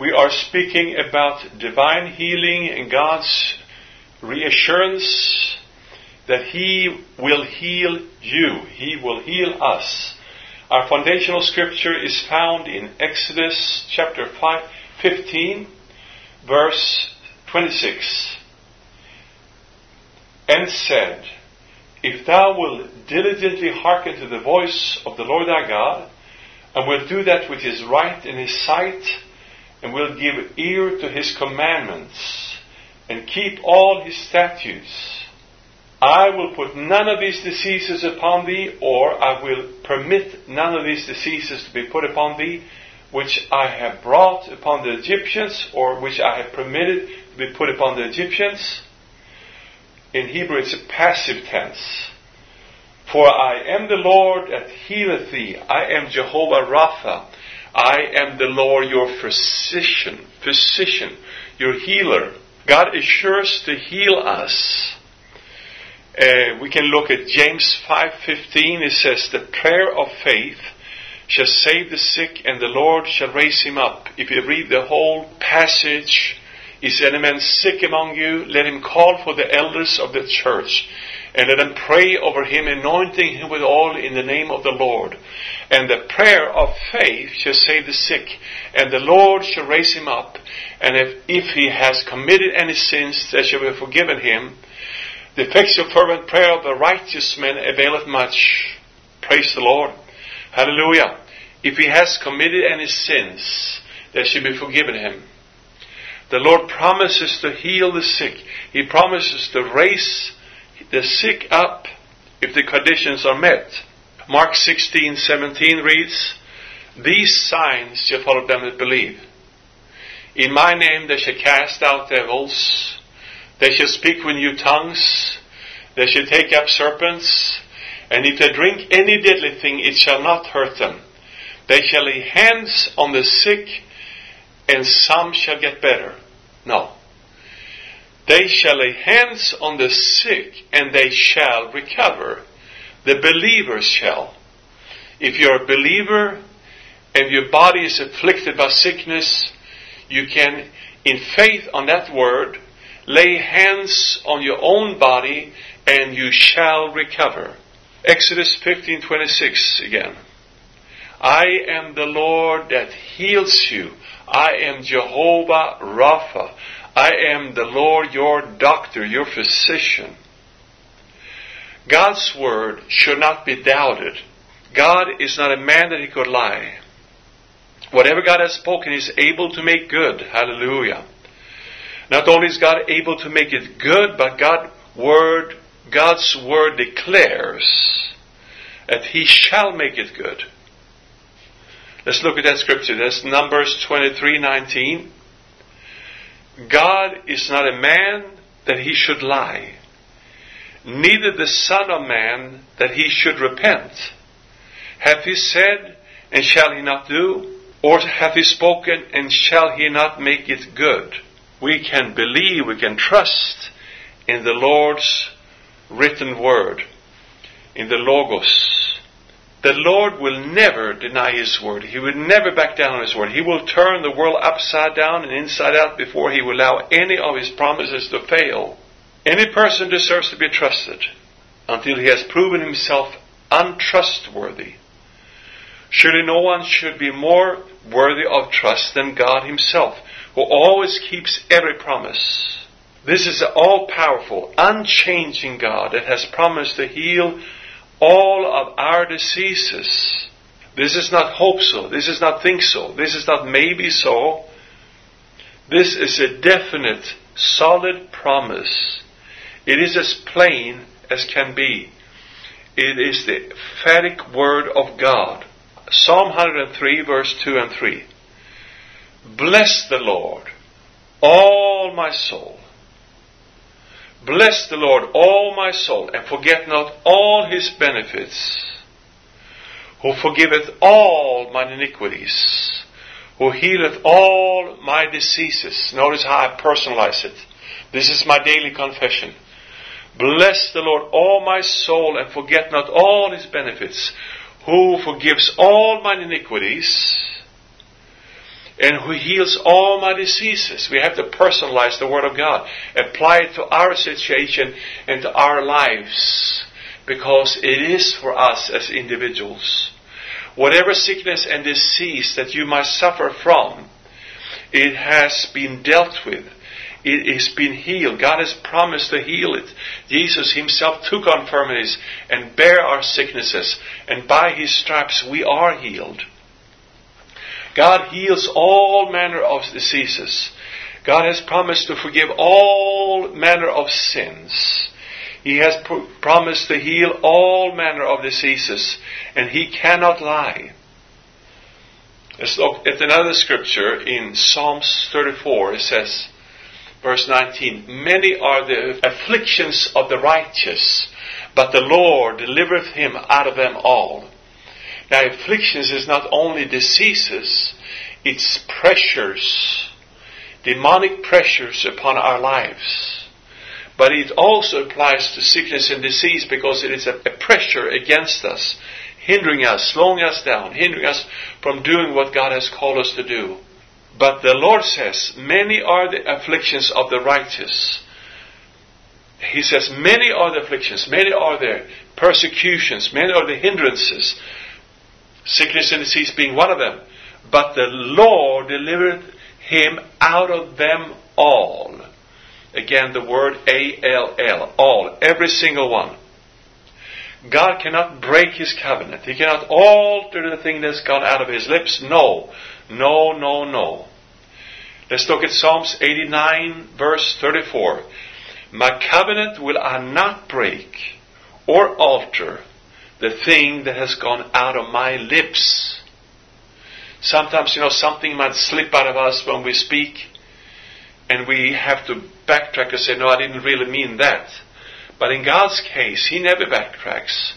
We are speaking about divine healing and God's reassurance that He will heal you. He will heal us. Our foundational scripture is found in Exodus chapter 5, 15, verse 26. And said, If thou wilt diligently hearken to the voice of the Lord thy God, and will do that which is right in his sight, and will give ear to his commandments, and keep all his statutes, I will put none of these diseases upon thee, or I will permit none of these diseases to be put upon thee, which I have brought upon the Egyptians, or which I have permitted to be put upon the Egyptians. In Hebrew, it's a passive tense. For I am the Lord that healeth thee. I am Jehovah Rapha. I am the Lord your physician, physician, your healer. God assures to heal us. Uh, we can look at James 5:15. It says, "The prayer of faith shall save the sick, and the Lord shall raise him up." If you read the whole passage, is any man sick among you? Let him call for the elders of the church, and let them pray over him, anointing him with oil in the name of the Lord. And the prayer of faith shall save the sick, and the Lord shall raise him up. And if, if he has committed any sins, they shall be forgiven him. The effectual fervent prayer of the righteous man availeth much. Praise the Lord. Hallelujah. If he has committed any sins, they shall be forgiven him. The Lord promises to heal the sick. He promises to raise the sick up if the conditions are met. Mark 16:17 reads, "These signs shall follow them that believe. In my name they shall cast out devils. They shall speak with new tongues. They shall take up serpents. And if they drink any deadly thing, it shall not hurt them. They shall lay hands on the sick, and some shall get better. No. They shall lay hands on the sick, and they shall recover. The believers shall. If you're a believer and your body is afflicted by sickness, you can, in faith on that word, lay hands on your own body and you shall recover. Exodus 15:26 again. I am the Lord that heals you. I am Jehovah Rapha. I am the Lord your doctor, your physician. God's word should not be doubted. God is not a man that he could lie. Whatever God has spoken is able to make good. Hallelujah. Not only is God able to make it good, but God word, God's word declares that He shall make it good. Let's look at that scripture. That's Numbers 23:19. God is not a man that he should lie, neither the Son of Man that he should repent. Hath he said, and shall he not do? Or hath he spoken, and shall he not make it good? we can believe, we can trust in the Lord's written word, in the Logos. The Lord will never deny His word. He will never back down on His word. He will turn the world upside down and inside out before He will allow any of His promises to fail. Any person deserves to be trusted until he has proven himself untrustworthy. Surely no one should be more worthy of trust than God Himself who always keeps every promise. This is an all powerful, unchanging God that has promised to heal all of our diseases. This is not hope so. This is not think so. This is not maybe so. This is a definite, solid promise. It is as plain as can be. It is the emphatic word of God. Psalm 103, verse 2 and 3. Bless the Lord, all my soul. Bless the Lord, all my soul, and forget not all his benefits, who forgiveth all mine iniquities, who healeth all my diseases. Notice how I personalize it. This is my daily confession. Bless the Lord, all my soul, and forget not all his benefits, who forgives all mine iniquities and who heals all my diseases. We have to personalize the Word of God, apply it to our situation and to our lives, because it is for us as individuals. Whatever sickness and disease that you might suffer from, it has been dealt with. It has been healed. God has promised to heal it. Jesus himself took on infirmities and bare our sicknesses, and by his stripes we are healed. God heals all manner of diseases. God has promised to forgive all manner of sins. He has pr- promised to heal all manner of diseases, and He cannot lie. Let's look at another scripture in Psalms 34. It says, verse 19, Many are the afflictions of the righteous, but the Lord delivereth him out of them all. Now, afflictions is not only diseases, it's pressures, demonic pressures upon our lives. But it also applies to sickness and disease because it is a, pressure against us, hindering us, slowing us down, hindering us from doing what God has called us to do. But the Lord says, Many are the afflictions of the righteous. He says, Many are the afflictions, many are the persecutions, many are the hindrances sickness and disease being one of them. But the Lord delivered him out of them all. Again, the word A-L-L, all, every single one. God cannot break his covenant. He cannot alter the thing that's gone out of his lips. No, no, no, no. Let's look at Psalms 89, verse 34. My covenant will I not break or alter the thing that has gone out of my lips. Sometimes, you know, something might slip out of us when we speak, and we have to backtrack and say, No, I didn't really mean that. But in God's case, He never backtracks.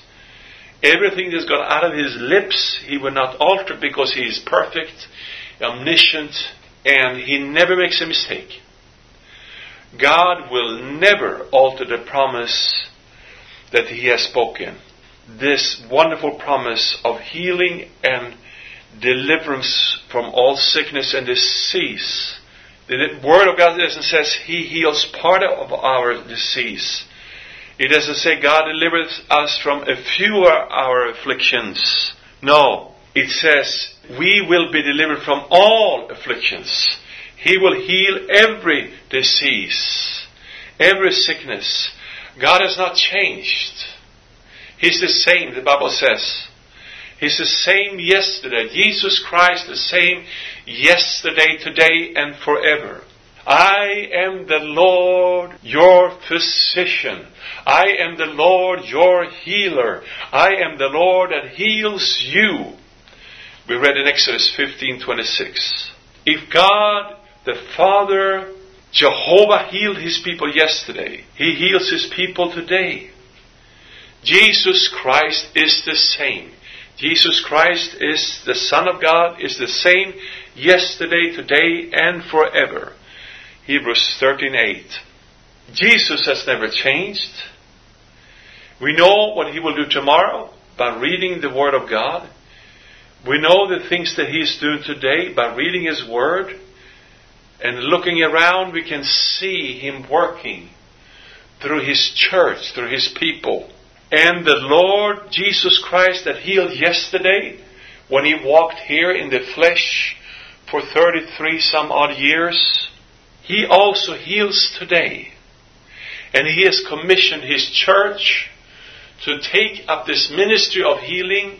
Everything that's gone out of His lips, He will not alter because He is perfect, omniscient, and He never makes a mistake. God will never alter the promise that He has spoken this wonderful promise of healing and deliverance from all sickness and disease. The Word of God doesn't say He heals part of our disease. It doesn't say God delivers us from a few of our afflictions. No. It says we will be delivered from all afflictions. He will heal every disease, every sickness. God has not changed. He's the same, the Bible says. He's the same yesterday. Jesus Christ, the same yesterday, today, and forever. I am the Lord your physician. I am the Lord your healer. I am the Lord that heals you. We read in Exodus 15:26. If God the Father Jehovah healed his people yesterday, he heals his people today. Jesus Christ is the same. Jesus Christ is the Son of God, is the same yesterday, today, and forever. Hebrews 13:8. Jesus has never changed. We know what he will do tomorrow by reading the Word of God. We know the things that he is doing today by reading his Word. And looking around, we can see him working through his church, through his people. And the Lord Jesus Christ that healed yesterday, when he walked here in the flesh for 33 some odd years, he also heals today. And he has commissioned his church to take up this ministry of healing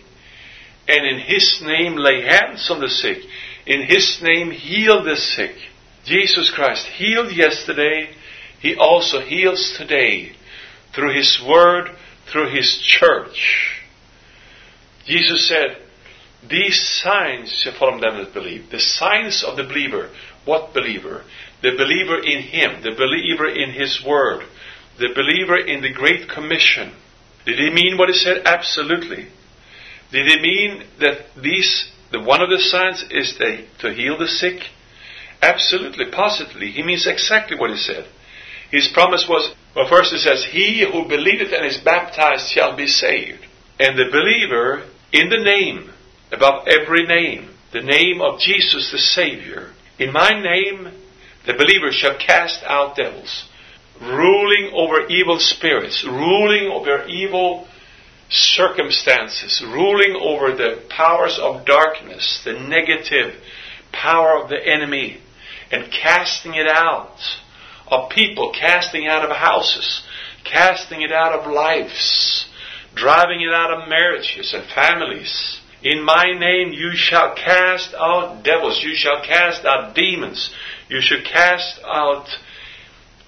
and in his name lay hands on the sick. In his name heal the sick. Jesus Christ healed yesterday. He also heals today through his word, through his church. Jesus said, These signs shall follow them that believe. The signs of the believer. What believer? The believer in him, the believer in his word, the believer in the Great Commission. Did he mean what he said? Absolutely. Did he mean that these, the one of the signs is to heal the sick? Absolutely, positively. He means exactly what he said. His promise was, well, first it says, He who believeth and is baptized shall be saved. And the believer, in the name, above every name, the name of Jesus the Savior. In my name, the believer shall cast out devils, ruling over evil spirits, ruling over evil circumstances, ruling over the powers of darkness, the negative power of the enemy, and casting it out of people, casting out of houses, casting it out of lives, driving it out of marriages and families. In my name you shall cast out devils, you shall cast out demons, you shall cast out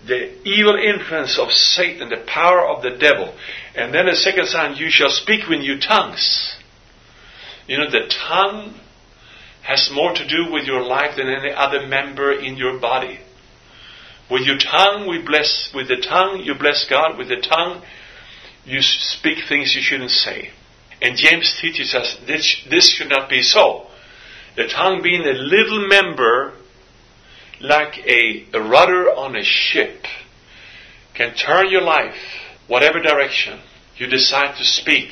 the evil influence of Satan, the power of the devil. And then the second sign, you shall speak with new tongues. You know, the tongue has more to do with your life than any other member in your body. With your tongue, we bless, with the tongue, you bless God. With the tongue, you speak things you shouldn't say. And James teaches us this, this should not be so. The tongue being a little member, like a, a rudder on a ship, can turn your life whatever direction you decide to speak.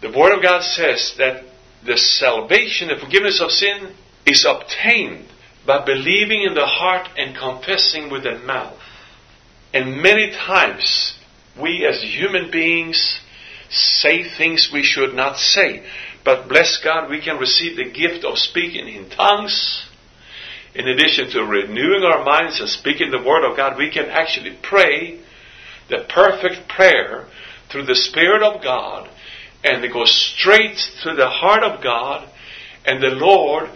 The Word of God says that the salvation, the forgiveness of sin, is obtained by believing in the heart and confessing with the mouth. And many times, we as human beings say things we should not say. But bless God, we can receive the gift of speaking in tongues. In addition to renewing our minds and speaking the Word of God, we can actually pray the perfect prayer through the Spirit of God and it goes straight to the heart of God and the Lord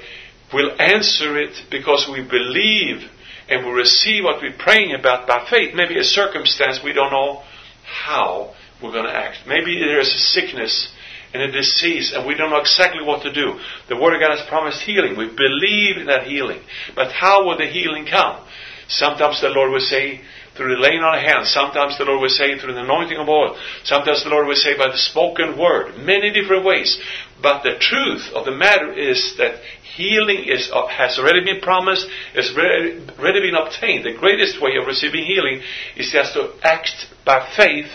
will answer it because we believe and we receive what we're praying about by faith. Maybe a circumstance we don't know how we're going to act. Maybe there's a sickness and a disease and we don't know exactly what to do. The Word of God has promised healing. We believe in that healing. But how will the healing come? Sometimes the Lord will say, through the laying on of hands. Sometimes the Lord will say through the anointing of oil. Sometimes the Lord will say by the spoken word. Many different ways. But the truth of the matter is that healing is, uh, has already been promised, has already, already been obtained. The greatest way of receiving healing is just to act by faith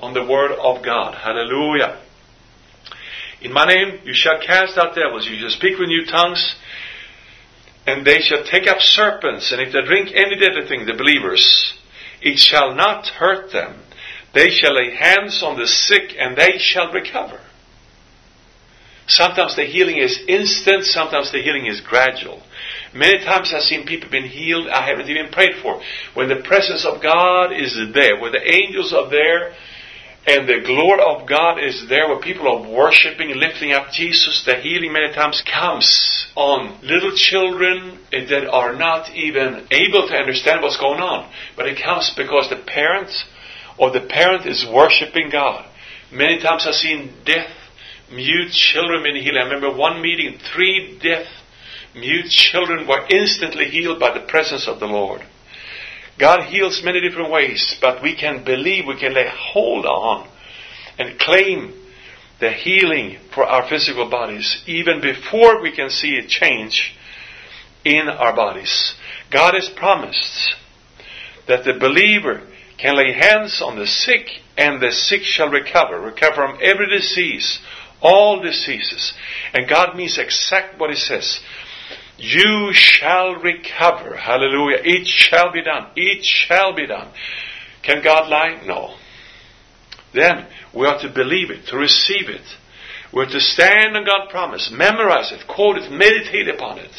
on the word of God. Hallelujah. In my name you shall cast out devils, you shall speak with new tongues, and they shall take up serpents, and if they drink any deadly thing, the believers, it shall not hurt them. They shall lay hands on the sick and they shall recover. Sometimes the healing is instant, sometimes the healing is gradual. Many times I've seen people being healed I haven't even prayed for. When the presence of God is there, when the angels are there, and the glory of God is there where people are worshiping lifting up Jesus. The healing many times comes on little children that are not even able to understand what's going on. But it comes because the parent or the parent is worshiping God. Many times I've seen deaf, mute children being healed. I remember one meeting, three deaf, mute children were instantly healed by the presence of the Lord. God heals many different ways, but we can believe, we can lay hold on and claim the healing for our physical bodies even before we can see a change in our bodies. God has promised that the believer can lay hands on the sick and the sick shall recover, recover from every disease, all diseases. And God means exact what He says. You shall recover. Hallelujah. It shall be done. It shall be done. Can God lie? No. Then we are to believe it, to receive it. We're to stand on God's promise, memorize it, quote it, meditate upon it.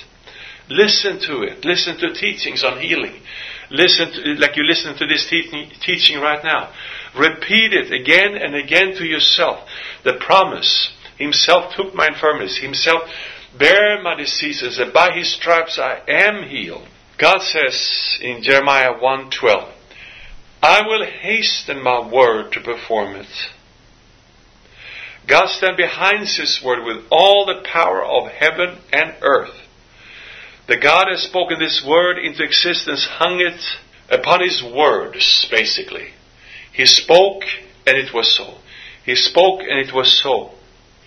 Listen to it. Listen to teachings on healing. Listen to, like you listen to this te- teaching right now. Repeat it again and again to yourself. The promise. Himself took my infirmities. Himself bear my diseases, and by his stripes I am healed. God says in Jeremiah 1:12, I will hasten my word to perform it. God stands behind his word with all the power of heaven and earth. The God has spoken this word into existence hung it upon his words, basically. He spoke and it was so. He spoke and it was so.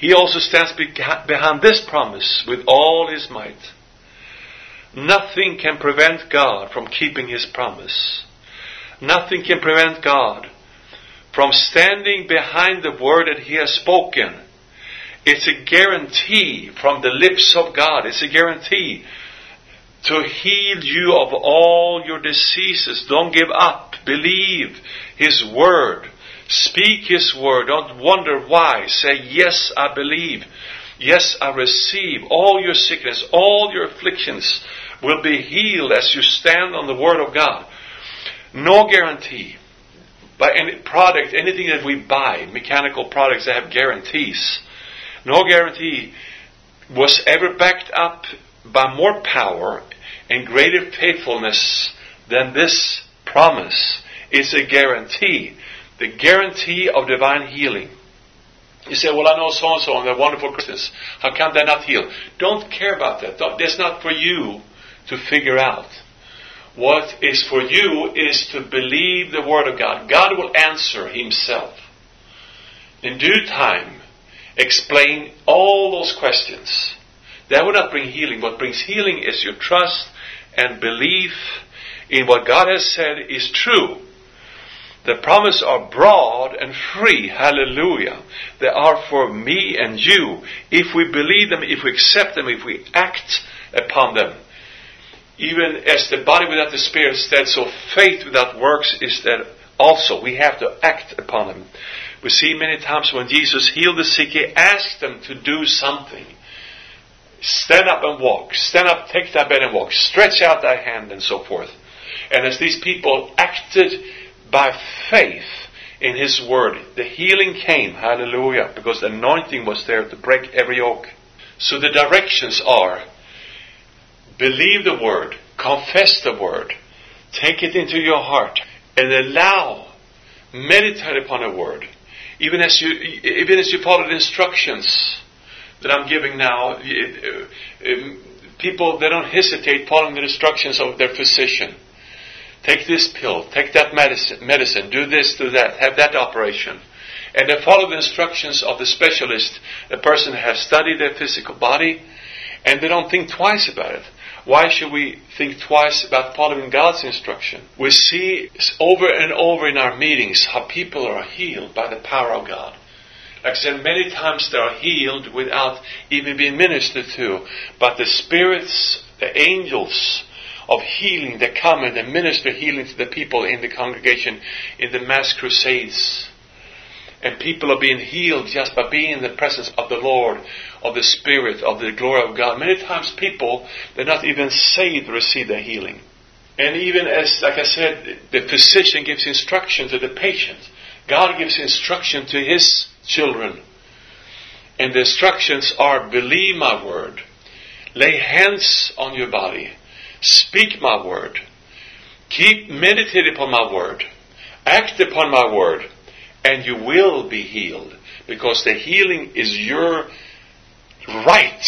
He also stands behind this promise with all his might. Nothing can prevent God from keeping his promise. Nothing can prevent God from standing behind the word that he has spoken It's a guarantee from the lips of God. It's a guarantee to heal you of all your diseases. Don't give up. Believe His Word. Speak His Word. Don't wonder why. Say, Yes, I believe. Yes, I receive. All your sickness, all your afflictions will be healed as you stand on the Word of God. No guarantee by any product, anything that we buy, mechanical products that have guarantees. No guarantee was ever backed up by more power and greater faithfulness than this promise is a guarantee. The guarantee of divine healing. You say, well, I know so and so and they're wonderful Christians. How come they're not healed? Don't care about that. Don't, that's not for you to figure out. What is for you is to believe the Word of God. God will answer Himself. In due time, explain all those questions. That will not bring healing. What brings healing is your trust and belief in what God has said is true. The promises are broad and free. Hallelujah. They are for me and you. If we believe them, if we accept them, if we act upon them. Even as the body without the spirit is dead, so faith without works is dead also. We have to act upon them. We see many times when Jesus healed the sick, he asked them to do something. Stand up and walk. Stand up, take thy bed and walk. Stretch out thy hand and so forth. And as these people acted by faith in his word, the healing came. Hallelujah. Because the anointing was there to break every yoke. So the directions are believe the word, confess the word, take it into your heart, and allow, meditate upon the word. Even as you, even as you follow the instructions that I'm giving now, people they don't hesitate following the instructions of their physician. Take this pill, take that medicine, medicine, do this, do that, have that operation. And they follow the instructions of the specialist, the person who has studied their physical body, and they don't think twice about it. Why should we think twice about following God's instruction? We see over and over in our meetings how people are healed by the power of God. Like I said, many times they are healed without even being ministered to. But the spirits, the angels of healing that come and they minister healing to the people in the congregation in the mass crusades. And people are being healed just by being in the presence of the Lord, of the Spirit, of the glory of God. Many times people, they're not even saved to receive the healing. And even as, like I said, the physician gives instruction to the patient, God gives instruction to His children. And the instructions are believe my word, lay hands on your body, speak my word, keep meditating upon my word, act upon my word, and you will be healed. Because the healing is your right.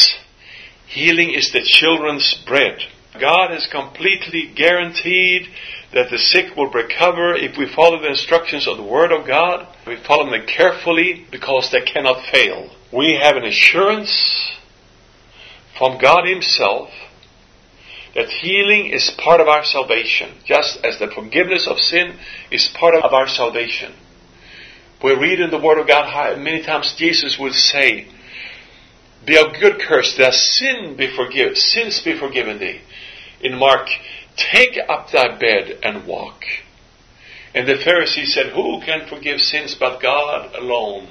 Healing is the children's bread. God has completely guaranteed that the sick will recover if we follow the instructions of the Word of God. We follow them carefully because they cannot fail. We have an assurance from God Himself that healing is part of our salvation, just as the forgiveness of sin is part of our salvation. We read in the Word of God how many times Jesus would say, Be of good courage, that sin be forgiven, sins be forgiven thee. In Mark, take up thy bed and walk. And the Pharisee said, Who can forgive sins but God alone?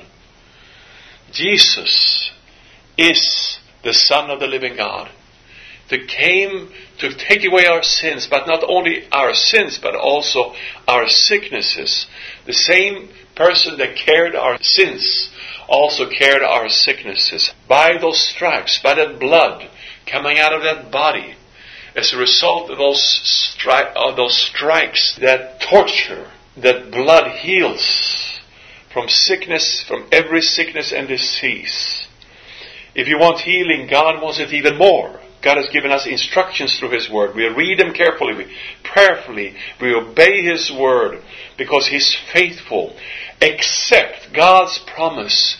Jesus is the Son of the living God that came to take away our sins, but not only our sins, but also our sicknesses. The same person that carried our sins also carried our sicknesses. By those stripes, by that blood coming out of that body, as a result of those, stri- of those strikes, that torture, that blood heals from sickness, from every sickness and disease. If you want healing, God wants it even more. God has given us instructions through His Word. We read them carefully, we prayerfully, we obey His Word because He's faithful. Accept God's promise.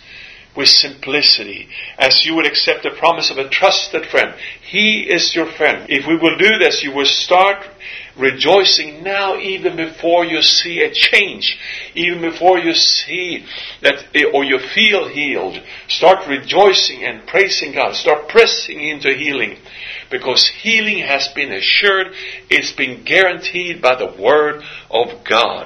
with simplicity, as you would accept the promise of a trusted friend. He is your friend. If we will do this, you will start rejoicing now even before you see a change, even before you see that eh, or you feel healed. Start rejoicing and praising God. Start pressing into healing because healing has been assured, it's been guaranteed by the Word of God.